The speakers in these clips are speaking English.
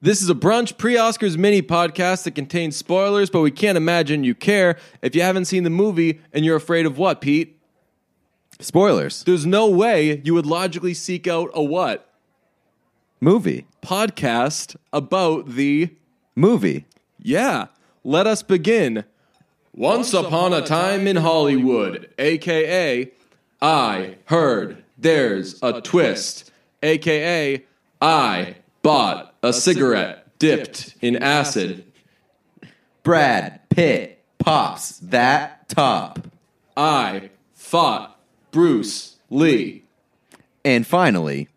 This is a brunch pre Oscars mini podcast that contains spoilers, but we can't imagine you care if you haven't seen the movie and you're afraid of what, Pete? Spoilers. There's no way you would logically seek out a what? Movie. Podcast about the. Movie. Yeah, let us begin. Once upon a time in Hollywood, aka I heard there's a twist, aka I bought a cigarette dipped in acid. Brad Pitt pops that top. I fought Bruce Lee. And finally,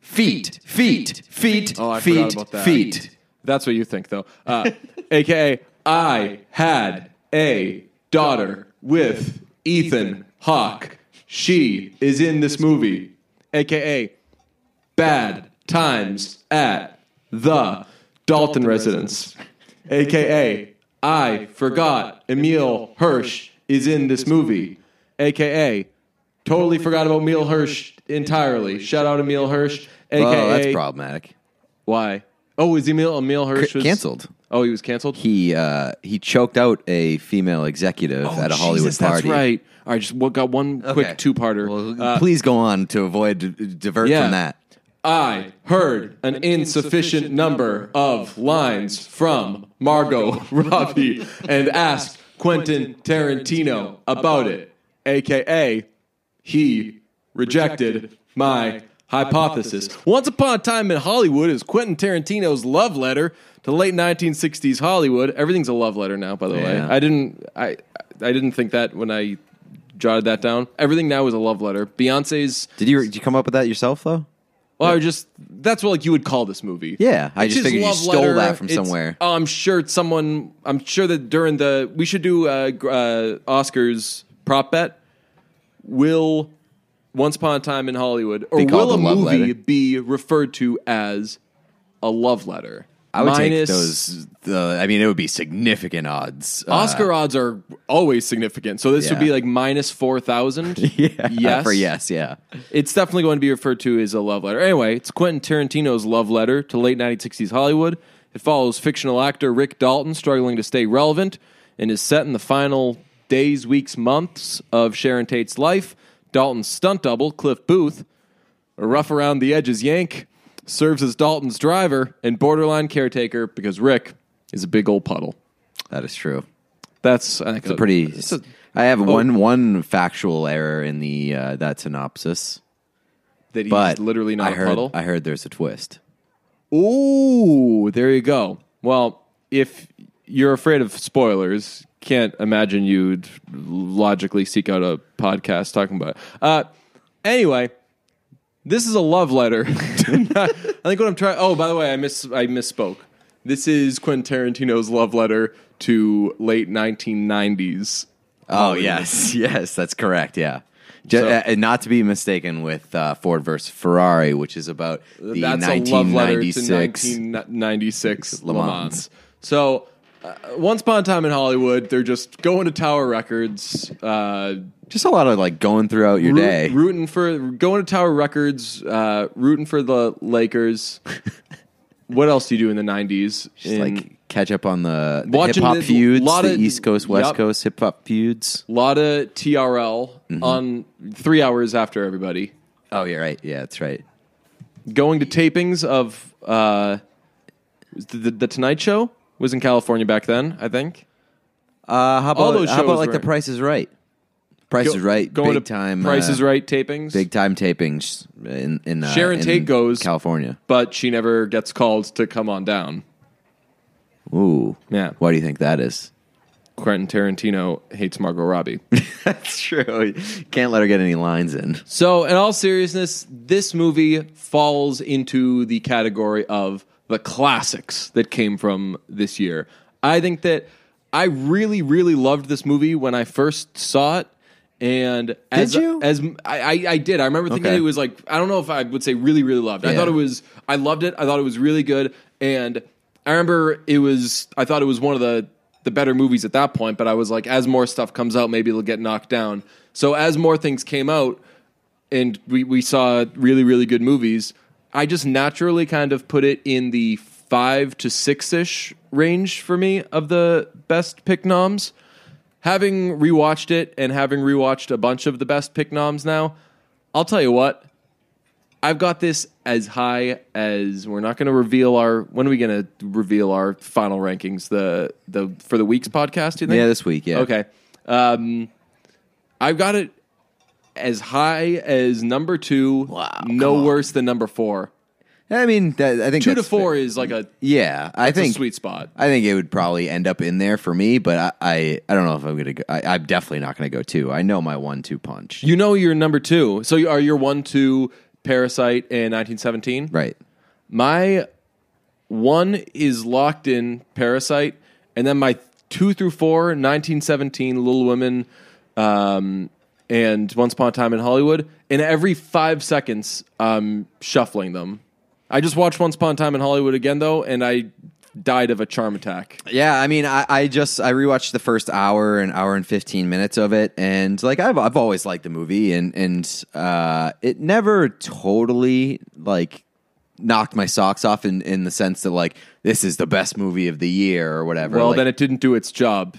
feet, feet, feet, Oh, I feet, about that. feet. That's what you think, though. Uh, AKA, I had a daughter with Ethan Hawke. She is in this movie. AKA, Bad Times at the Dalton Residence. AKA, I forgot Emile Hirsch is in this movie. AKA, totally forgot about Emile Hirsch entirely. Shout out Emile Hirsch. AKA, Oh, that's problematic. why? Oh, is Emile Emile Hirsch was canceled. Oh, he was canceled. He uh, he choked out a female executive at a Hollywood Oh, Jesus, party. That's right. All right, just what got one quick Okay. two-parter. Well, Uh, please go on to avoid d- divert yeah. from that. I heard an insufficient number of lines from Margot Robbie and asked Quentin Tarantino about it, aka he rejected my hypothesis. Once Upon a Time in Hollywood is Quentin Tarantino's love letter to late 1960s Hollywood. Everything's a love letter now, by the way. Yeah. I didn't I I didn't think that when I jotted that down. Everything now is a love letter. Beyonce's Did you did you come up with that yourself though? Well, I just that's what like you would call this movie. Yeah, I It's just figured you love stole letter. that from It's- somewhere. Oh, I'm sure it's someone. I'm sure that during the we should do uh, gr- uh, Oscars prop bet. Will Once Upon a Time in Hollywood or Be called will a a love movie letter? be referred to as a love letter? I would Minus- take those. The, I mean, it would be significant odds. Uh, Oscar odds are always significant, so this would be like minus four thousand. yeah, yes, for yes, yeah. It's definitely going to be referred to as a love letter. Anyway, it's Quentin Tarantino's love letter to late 1960s Hollywood. It follows fictional actor Rick Dalton struggling to stay relevant and is set in the final days, weeks, months of Sharon Tate's life. Dalton's stunt double, Cliff Booth, a rough around the edges Yank, serves as Dalton's driver and borderline caretaker because Rick is a big old puddle. That is true. That's I think It's a pretty. it's a- I have Oh. one one factual error in the uh, that synopsis, that he's but literally not I a heard, puddle. I heard there's a twist. Ooh, there you go. Well, if you're afraid of spoilers, can't imagine you'd logically seek out a podcast talking about it. Uh, anyway, this is a love letter. I think what I'm trying. Oh, by the way, I miss I misspoke. This is Quentin Tarantino's love letter to late 1990s. Oh yes, yes, that's correct. Yeah, Ju- So- uh, and not to be mistaken with uh, Ford versus Ferrari, which is about the That's a love letter to 1996. 1996 Le Le Mans. Mans. So, uh, once upon a time in Hollywood, they're just going to Tower Records, uh, Just a lot of like going throughout your root- day. rooting for going to Tower Records, uh, rooting for the Lakers. what else do you do in the '90s? Just like catch up on the, the hip Watching hop the- feuds, lot the of- East Coast, West Yup. Coast hip hop feuds. a lot of TRL Mm-hmm. on three hours after everybody. Oh, you're right. Yeah, that's right. Going to tapings of uh, the, the, the Tonight Show was in California back then, I think. Uh, how All about those how shows about like were- the Price is Right? Price Go- is Right, going big to time. Price uh, is Right tapings. big time tapings in in uh, Sharon in Tate goes- California. but she never gets called to come on down. Ooh, Yeah. Why do you think that is? Quentin Tarantino hates Margot Robbie. That's true. Can't let her get any lines in. so, in all seriousness, this movie falls into the category of the classics that came from this year. I think that I really, really loved this movie when I first saw it. And as, you? As I, I, I did. I remember thinking Okay. it was like I don't know if I would say really, really loved. it. I thought it was. I loved it. I thought it was really good. And I remember it was. I thought it was one of the the better movies at that point. But I was like, as more stuff comes out, maybe it'll get knocked down. So as more things came out, and we we saw really, really good movies. I just naturally kind of put it in the five to six ish range for me of the best pick noms. Having rewatched it and having rewatched a bunch of the best pick noms now, I'll tell you what, I've got this as high as we're not going to reveal our. When are we going to reveal our final rankings? The the for the week's podcast. You think? Yeah, this week. Yeah. Okay. Um, I've got it as high as number two. Wow, No worse than number four. I mean, that, I think Two to four is like a, Yeah, I think sweet spot. I think it would probably end up in there for me, but I I, I don't know if I'm gonna. Go, I, I'm definitely not gonna go two. I know my one-two punch. You know you're number two. So you are your one two Parasite and 1917. right. My one is locked in Parasite, and then my two through four, 1917, Little Women, um, and Once Upon a Time in Hollywood. And every five seconds, I'm shuffling them. I just watched Once Upon a Time in Hollywood again, though, and I died of a charm attack. Yeah, I mean, I, I just I rewatched the first hour and hour and fifteen minutes of it, and like I've I've always liked the movie, and and uh, it never totally like knocked my socks off in in the sense that like this is the best movie of the year or whatever. Well, Like, then it didn't do its job.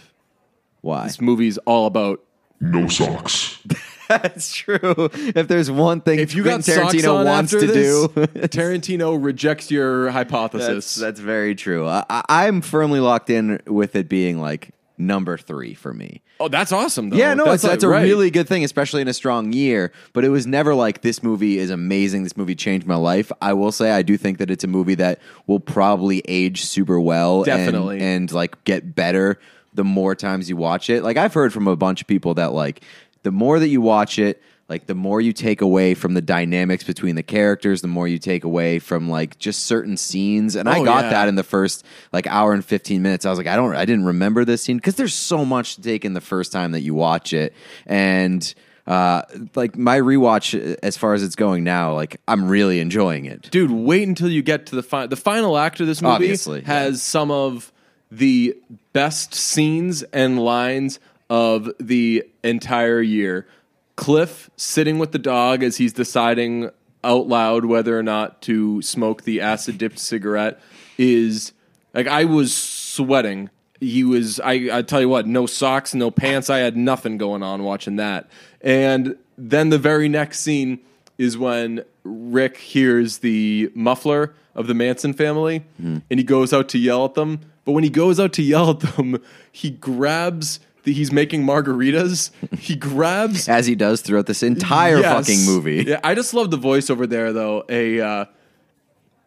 why? This movie's all about No socks. That's true. If there's one thing if you got Quentin Tarantino wants to this, do, Tarantino rejects your hypothesis. that's that's very true. I, I'm firmly locked in with it being like number three for me. oh, that's awesome, though. Yeah, no, that's, like- that's a right. really good thing, especially in a strong year. But it was never like this movie is amazing. This movie changed my life. I will say I do think that it's a movie that will probably age super well, and- Definitely. and, like get better the more times you watch it. Like I've heard from a bunch of people that like the more that you watch it. Like the more you take away from the dynamics between the characters, the more you take away from like just certain scenes. And I Oh, got yeah. that in the first like hour and 15 minutes. I was like, I don't, I didn't remember this scene because there's so much to take in the first time that you watch it. And, uh, like my rewatch uh, as far as it's going now, like I'm really enjoying it. dude. Wait until you get to the final. The final act of this movie Obviously, yeah. has some of the best scenes and lines of the entire year. Cliff sitting with the dog as he's deciding out loud whether or not to smoke the acid dipped cigarette is like I was sweating. He was I I tell you what, no socks, no pants. I had nothing going on watching that. And then the very next scene is when Rick hears the muffler of the Manson family hmm. and he goes out to yell at them. But when he goes out to yell at them, he grabs he's making margaritas. He grabs As he does throughout this entire Yes. fucking movie. Yeah, I just love the voiceover there though. A uh,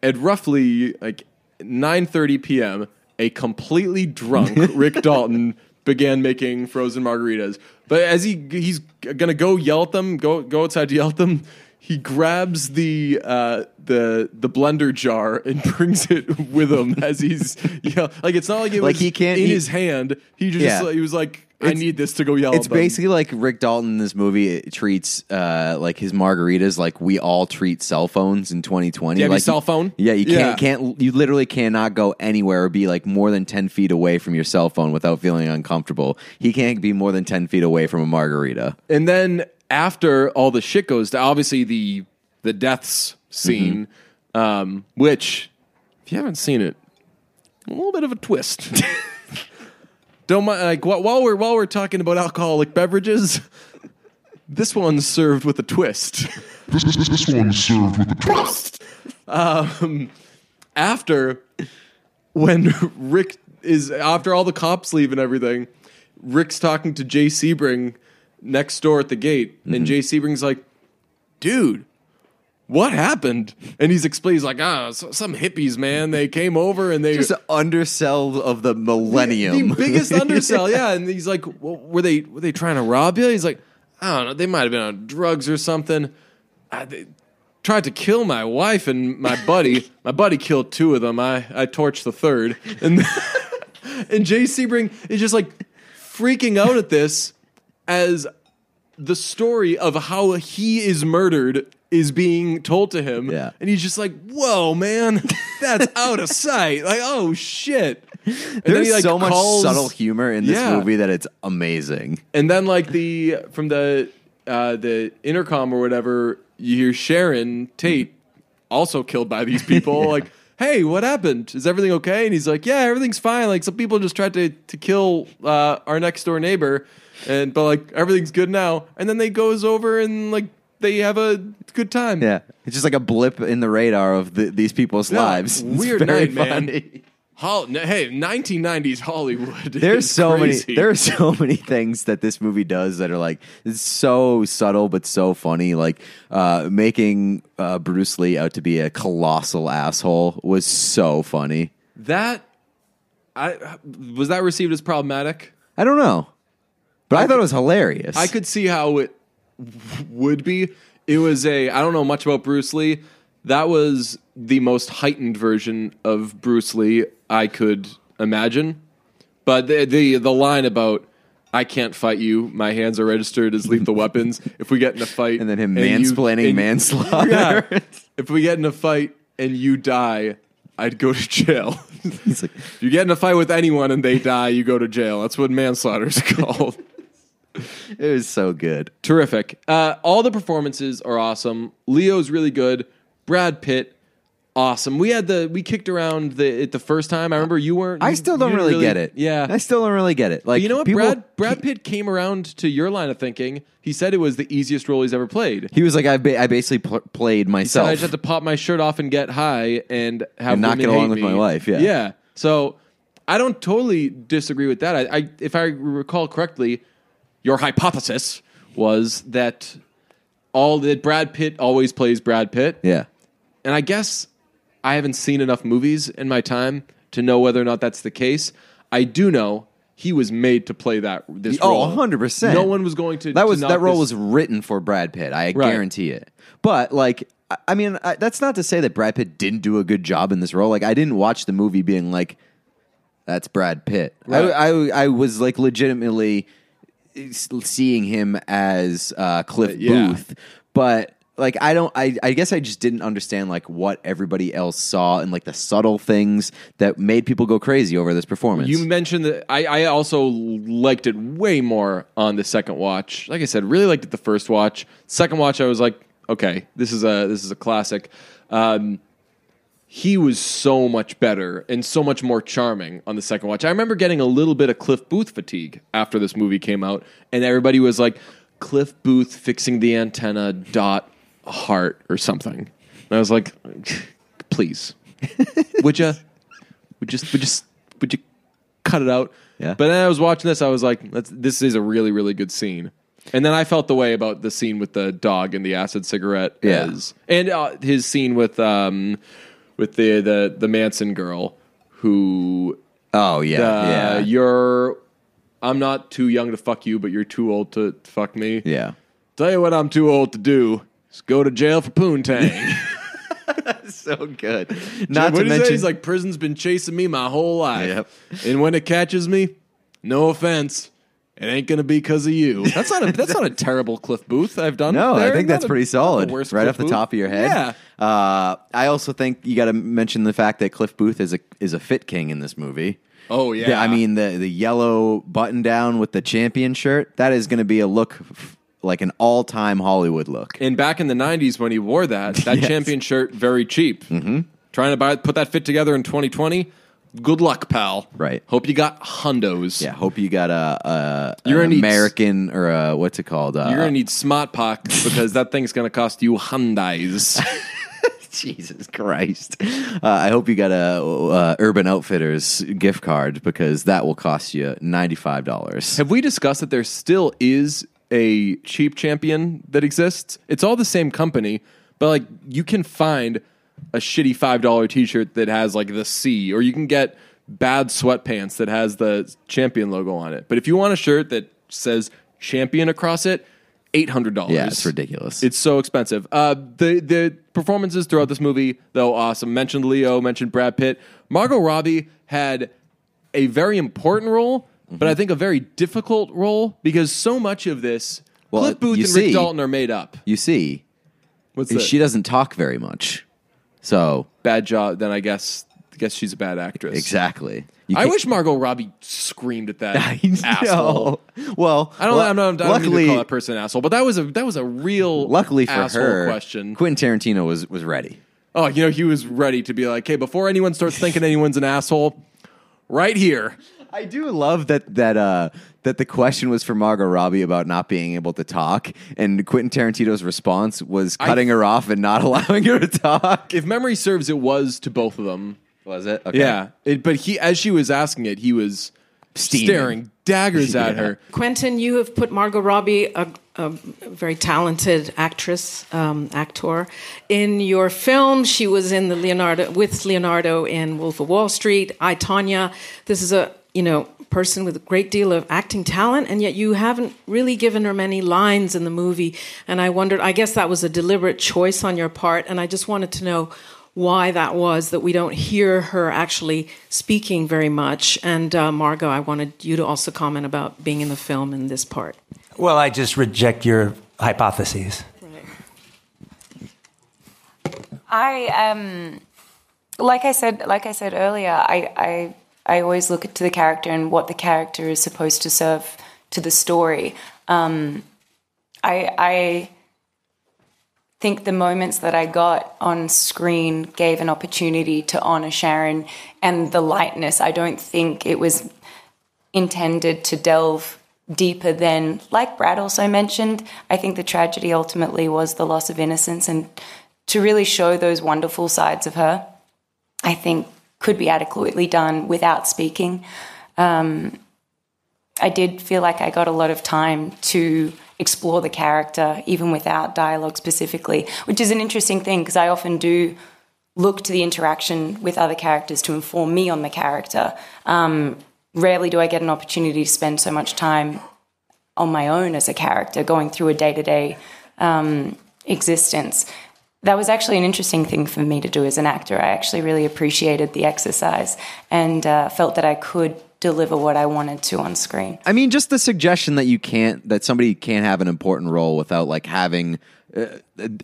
at roughly like 9:30 p.m., a completely drunk Rick Dalton began making frozen margaritas. But as he he's gonna go yell at them, go go outside to yell at them. He grabs the uh, the the blender jar and brings it with him as he's yeah. Like it's not like it Like was he can't- in he- his hand. He just Yeah. he was like, I It's- need this to go yell. It's basically like Rick Dalton in this movie treats uh, like his margaritas like we all treat cell phones in 2020. Do you like cell phone? Yeah, you can't can't you literally cannot go anywhere or be like more than 10 feet away from your cell phone without feeling uncomfortable. He can't be more than 10 feet away from a margarita. And then after all the shit goes down, obviously the the deaths scene, um, which if you haven't seen it, a little bit of a twist. Don't mind, like while we're while we're talking about alcoholic beverages, this one's served with a twist. This, this, this one's served with a twist. Um, after when Rick is after all the cops leave and everything, Rick's talking to Jay Sebring next door at the gate, and Jay Sebring's like, "Dude, what happened?" And he's explaining, he's like, "Ah, some hippies, man. They came over and they Just an undersell of the millennium. the biggest undersell, yeah." And he's like, well, "Were they were they trying to rob you?" He's like, "I don't know. They might have been on drugs or something." I, they tried to kill my wife and my buddy. my buddy killed two of them. I I torched the third, and and Jay Sebring is just like freaking out at this as the story of how he is murdered is being told to him. Yeah. And he's just like, whoa, man, that's out of sight. Like, oh, shit. And then There's he, like, so much calls- subtle humor in this Yeah. movie that it's amazing. And then, like, the from the uh, the intercom or whatever, you hear Sharon Tate also killed by these people. Like, "Hey, what happened? Is everything okay?" And he's like, "Yeah, everything's fine. Like some people just tried to to kill uh, our next door neighbor, and but like everything's good now." And then they goes over and like they have a good time. Yeah, it's just like a blip in the radar of the, these people's Yeah, lives. It's weird very night, man. funny. Hol- hey, 1990s Hollywood. There's is so crazy. many. There are so many things that this movie does that are like it's so subtle but so funny. Like uh, making uh, Bruce Lee out to be a colossal asshole was so funny. that. I was that received as problematic. I don't know, but I, thought it was hilarious. I could see how it w- would be. It was a I don't know much about Bruce Lee. That was the most heightened version of Bruce Lee I could imagine. But the the, the line about I can't fight you. My hands are registered as lethal weapons. If we get in a fight, and then him you- mansplaining and- manslaughter. Yeah. If we get in a fight and you die, I'd go to jail. He's like, if you get in a fight with anyone and they die, you go to jail. That's what manslaughter is called. it was so good. Terrific. Uh, all the performances are awesome. Leo's really good. Brad Pitt, awesome. We had the we kicked around the it the first time. I remember you weren't. I you- still don't you didn't really, get it. Yeah. I still don't really get it. Like you know what? people- Brad Brad Pitt came around to your line of thinking. He said it was the easiest role he's ever played. He was like, I, ba- I basically pl- played myself. I just had to pop my shirt off and get high and have And not women get along hate with me. my wife, yeah. yeah. So I don't totally disagree with that. I, I if I recall correctly, your hypothesis was that all that Brad Pitt always plays Brad Pitt, yeah. And I guess I haven't seen enough movies in my time to know whether or not that's the case. I do know he was made to play that this Oh, role. 100%. No one was going to. That was knock that role this- was written for Brad Pitt. I Right. guarantee it. But like, I- I mean, I, that's not to say that Brad Pitt didn't do a good job in this role. Like, I didn't watch the movie being like, "That's Brad Pitt." Right. I, I I was like legitimately s- seeing him as uh, Cliff yeah. Booth, but. Like I don't I, I guess I just didn't understand like what everybody else saw and like the subtle things that made people go crazy over this performance. You mentioned that I, I also liked it way more on the second watch. Like I said, really liked it the first watch. Second watch, I was like, okay, this is a this is a classic. Um, he was so much better and so much more charming on the second watch. I remember getting a little bit of Cliff Booth fatigue after this movie came out, and everybody was like, Cliff Booth fixing the antenna dot heart or something. And I was like, please, would you? Would just would just would you cut it out? Yeah. But then I was watching this, I was like, That's, this is a really really good scene. And then I felt the way about the scene with the dog and the acid cigarette, Yeah. as, and uh, his scene with um with the the the Manson girl who oh yeah, uh, yeah, you're. I'm not too young to fuck you, but you're too old to fuck me. yeah. Tell you what, I'm too old to do. Is go to jail for poontang. So good. Not what to did say? mention, He's like, prison's been chasing me my whole life. Yep. And when it catches me, no offense, it ain't gonna be because of you. That's not a that's not a terrible Cliff Booth I've done. No, I think Not that's a- pretty solid. worst right Cliff off the Booth. top of your head. Yeah. Uh, I also think you got to mention the fact that Cliff Booth is a is a fit king in this movie. Oh yeah. The- I mean the the yellow button down with the champion shirt. That is going to be a look f- like an all time Hollywood look. and back in the '90s when he wore that, that Yes. champion shirt, very cheap. Mm-hmm. Trying to buy put that fit together in 2020. Good luck, pal. Right. Hope you got hundos. Yeah, hope you got a, a You're an gonna need- American or a, what's it called? Uh, You're gonna need smart pock because that thing's gonna cost you hundies. Jesus Christ! Uh, I hope you got a uh, Urban Outfitters gift card because that will cost you ninety five dollars. Have we discussed that there still is a cheap champion that exists? It's all the same company, but like you can find a shitty five dollar t shirt that has like the C, or you can get bad sweatpants that has the champion logo on it. But if you want a shirt that says champion across it, eight hundred dollars. Yeah, it's ridiculous. It's so expensive. Uh, the the performances throughout this movie, though, awesome. Mentioned Leo, mentioned Brad Pitt. Margot Robbie had a very important role, but I mm-hmm. think a very difficult role because so much of this, Well, Cliff Booth you and Rick Dalton are made up. you see, What's that? she doesn't talk very much, so bad job? Then I guess I guess she's a bad actress. exactly. You I can't- wish Margot Robbie screamed at that I asshole. know. Well, I don't. lu- I'm not. I don't mean to call that person an asshole, but that was a that was a real luckily for asshole her, question. Quentin Tarantino was was ready. Oh, you know, he was ready to be like, hey, before anyone starts thinking anyone's an asshole, right here. I do love that that uh, that the question was for Margot Robbie about not being able to talk, and Quentin Tarantino's response was cutting her off and not allowing her to talk. If memory serves, it was to both of them. Was it? Okay. Yeah. It, but he, as she was asking it, he was Steaming. staring daggers at Yeah. her. Quentin, you have put Margot Robbie, a, a very talented actress, um, actor, in your film. She was in the Leonardo with Leonardo in Wolf of Wall Street. I Tonya. This is a you know person with a great deal of acting talent, and yet you haven't really given her many lines in the movie. And I wondered. I guess that was a deliberate choice on your part, and I just wanted to know why that was that we don't hear her actually speaking very much. And uh, Margot, I wanted you to also comment about being in the film in this part. Well, I just reject your hypotheses. I um, like I said, like I said earlier, I, I I always look to the character and what the character is supposed to serve to the story. Um, I I think the moments that I got on screen gave an opportunity to honor Sharon and the lightness. I don't think it was intended to delve deeper than, like Brad also mentioned, I think the tragedy ultimately was the loss of innocence and to really show those wonderful sides of her, I think could be adequately done without speaking. Um, I did feel like I got a lot of time to explore the character, even without dialogue specifically, which is an interesting thing because I often do look to the interaction with other characters to inform me on the character. Um, rarely do I get an opportunity to spend so much time on my own as a character, going through a day to day existence. That was actually an interesting thing for me to do as an actor. I actually really appreciated the exercise and uh, felt that I could deliver what I wanted to on screen. I mean, just the suggestion that you can't that somebody can't have an important role without like having uh,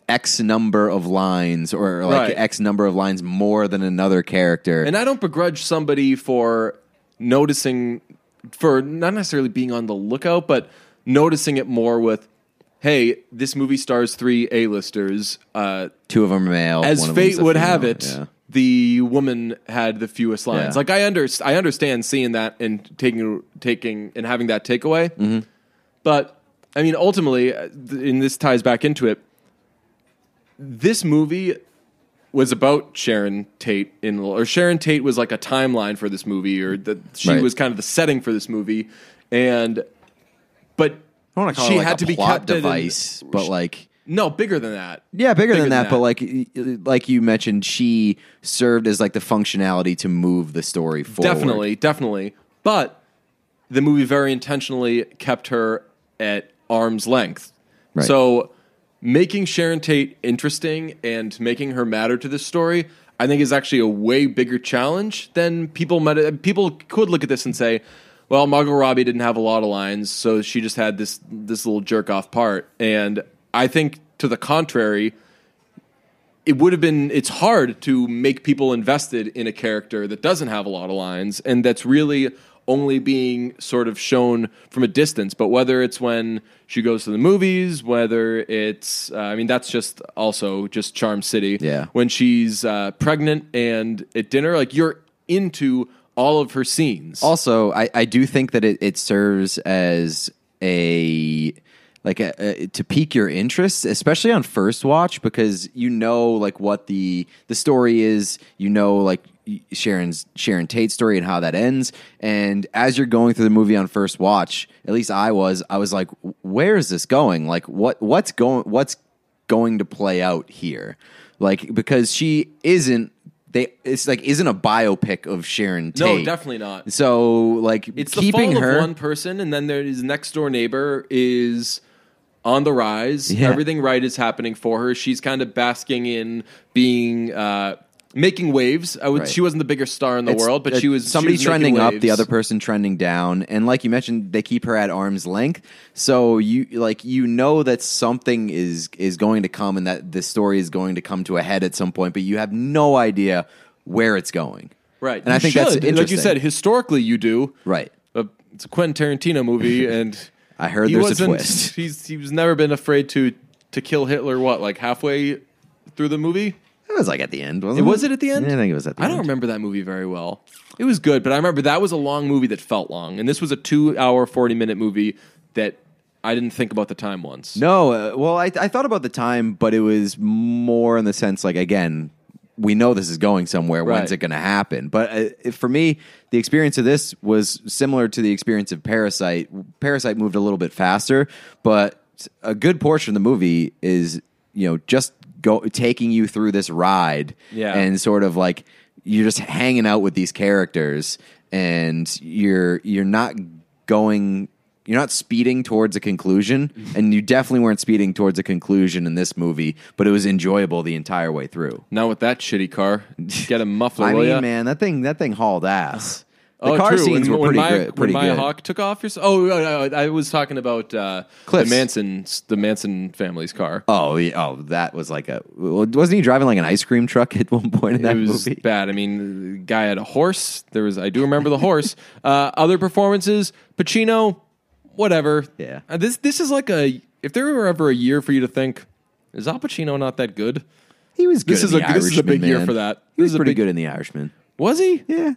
X number of lines or like Right. X number of lines more than another character. And I don't begrudge somebody for noticing, for not necessarily being on the lookout, but noticing it more with, hey, this movie stars three A-listers. Uh, Two of them are male. as one of fate them's a would female. have it, Yeah. the woman had the fewest lines. Yeah. Like I under, I understand seeing that and taking taking and having that takeaway. Mm-hmm. But I mean, ultimately, uh, th- and this ties back into it. This movie was about Sharon Tate in, or Sharon Tate was like a timeline for this movie, or that she Right. was kind of the setting for this movie, and but I want to call she it like had a to be plot kept in- device, but like no bigger than that. yeah, bigger, than, that, But like like you mentioned, she served as like the functionality to move the story forward. Definitely, definitely. But the movie very intentionally kept her at arm's length. Right. So making Sharon Tate interesting and making her matter to this story, I think is actually a way bigger challenge than people might people could look at this and say, well, Margot Robbie didn't have a lot of lines, so she just had this this little jerk off part. And I think to the contrary, it would have been it's hard to make people invested in a character that doesn't have a lot of lines and that's really only being sort of shown from a distance but whether it's when she goes to the movies whether it's uh, i mean that's just also just charm city Yeah. when she's uh, pregnant and at dinner like you're into all of her scenes Also, I, I do think that it, it serves as a like a, a, to pique your interest, especially on first watch, because you know like what the the story is. You know like Sharon's Sharon Tate's story and how that ends. And as you're going through the movie on first watch, at least I was, I was like, where is this going? Like what what's going what's going to play out here? Like because she isn't. They, it's like isn't a biopic of Sharon Tate. no definitely not So like it's the keeping fall her of one person, and then there is next door neighbor is on the rise. Yeah. Everything right is happening for her. She's kind of basking in being uh, making waves. I would. Right. She wasn't the biggest star in the It's- world, but she it- was somebody she was making trending up, the waves. other person trending down, and like you mentioned, they keep her at arm's length. So you like you know that something is is going to come, and that this story is going to come to a head at some point, but you have no idea where it's going. right? and You I think should. that's like you interesting. said. Historically, you do. Right. Uh, it's a Quentin Tarantino movie, and I heard he there's a wasn't- twist. He's he's never been afraid to to kill Hitler. What like halfway through the movie? It was like at the end, wasn't It was it at the end? Yeah, I think it was at the I end. don't remember that movie very well. It was good, but I remember that was a long movie that felt long, and this was a two-hour, forty-minute movie that I didn't think about the time once. No, uh, well, I, I thought about the time, but it was more in the sense like again, we know this is going somewhere. Right. When's it going to happen? But uh, for me, the experience of this was similar to the experience of Parasite. Parasite moved a little bit faster, but a good portion of the movie is you know just go taking you through this ride, Yeah. and sort of like you're just hanging out with these characters, and you're you're not going you're not speeding towards a conclusion mm-hmm. and you definitely weren't speeding towards a conclusion in this movie but it was enjoyable the entire way through Not with that shitty car. Get a muffler, i mean ya? man that thing that thing hauled ass the oh, car true. scenes when, were pretty when Maya, good pretty when Maya good Hawk took off. Your, oh, uh, uh, I was talking about uh, the Manson, the Manson family's car. oh yeah, oh that was like a wasn't he driving like an ice cream truck at one point in that it was movie bad. I mean, the guy had a horse. There was, I do remember the horse. Uh, other performances, Pacino, whatever. Yeah. Uh, this this is like a. If there were ever a year for you to think, is Al Pacino not that good? he was good This in is the a- this is a big year for that. he This was pretty big- good in the irishman Was he? yeah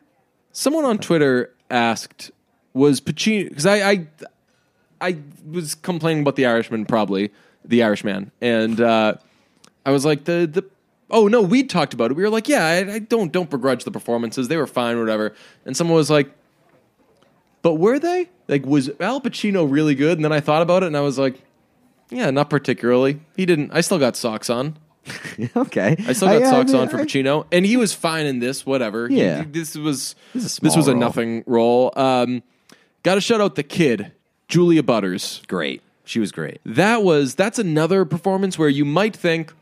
Someone on Twitter asked, "Was Pacino?" Because I, I, I was complaining about the Irishman, probably the Irishman, and uh, I was like, the the. Oh no, we talked about it. We were like, yeah, I, I don't don't begrudge the performances; they were fine, whatever. And someone was like, but were they? Like, was Al Pacino really good? And then I thought about it, and I was like, yeah, not particularly. He didn't. I still got socks on. okay I still got I- I socks mean, on for I- Pacino, and he was fine in this. Whatever. He- Yeah. this was This this was a role. nothing role. Um, got to shout out the kid, Julia Butters. great she was great That was that's another performance where you might think,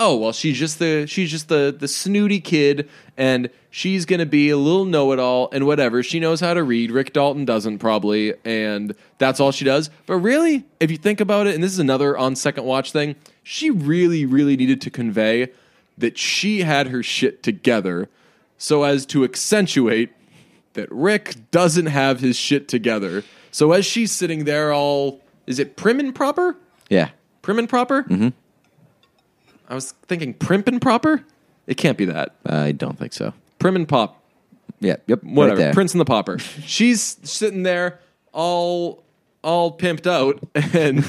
oh well, she's just the she's just the the snooty kid, and she's gonna be a little know it all and whatever. She knows how to read. Rick Dalton doesn't probably, and that's all she does. But really, if you think about it, and this is another on second watch thing, she really really needed to convey that she had her shit together, so as to accentuate that Rick doesn't have his shit together. So as she's sitting there, all is it prim and proper? yeah Prim and proper? Mm-hmm. I was thinking primp and proper. It can't be that. i don't think so Prim and pop, yeah yep whatever. right. Prince and the Popper. She's sitting there, all all pimped out, and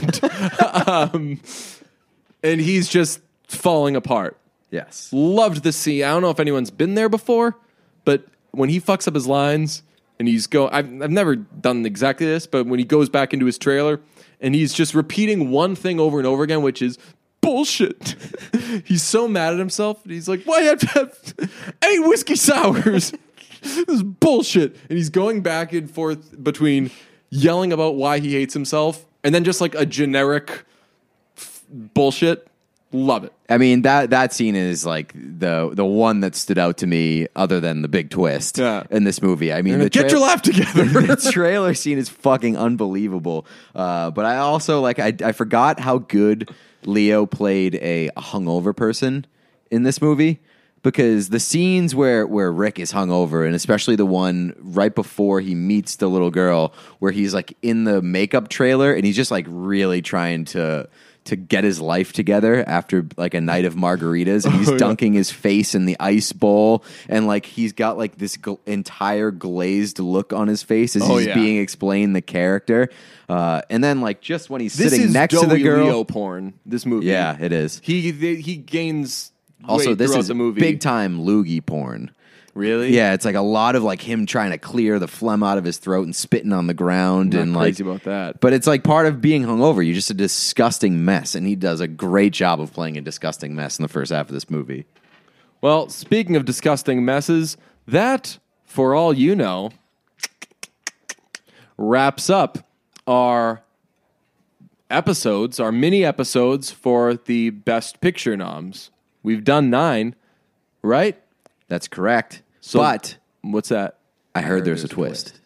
um, and he's just falling apart. yes Loved the scene. I don't know if anyone's been there before, but when he fucks up his lines and he's go, I've, I've never done exactly this, but when he goes back into his trailer and he's just repeating one thing over and over again, which is bullshit. he's so mad at himself. He's like, why have have eight whiskey sours? this is bullshit. And he's going back and forth between yelling about why he hates himself and then just like a generic bullshit. Love it. I mean that that scene is like the the one that stood out to me, other than the big twist Yeah. in this movie. I mean, the Get tra- your laugh together. the trailer scene is fucking unbelievable. Uh, but I also like I I forgot how good Leo played a hungover person in this movie because the scenes where where Rick is hungover and especially the one right before he meets the little girl where he's like in the makeup trailer and he's just like really trying to to get his life together after like a night of margaritas and he's Oh, yeah. dunking his face in the ice bowl and like he's got like this gl- entire glazed look on his face as Oh, he's yeah. being explained the character uh, and then like just when he's This sitting next to the girl Leo porn. This movie, yeah it is he he gains also this is the movie. big time loogie porn really? yeah it's like a lot of like him trying to clear the phlegm out of his throat and spitting on the ground and crazy like about that. but it's like part of being hungover you're just a disgusting mess and he does a great job of playing a disgusting mess in the first half of this movie Well, speaking of disgusting messes, that, for all you know, wraps up our episodes, our mini episodes for the Best Picture noms. We've done nine, right? That's correct So- but What's that? I heard there's a twist.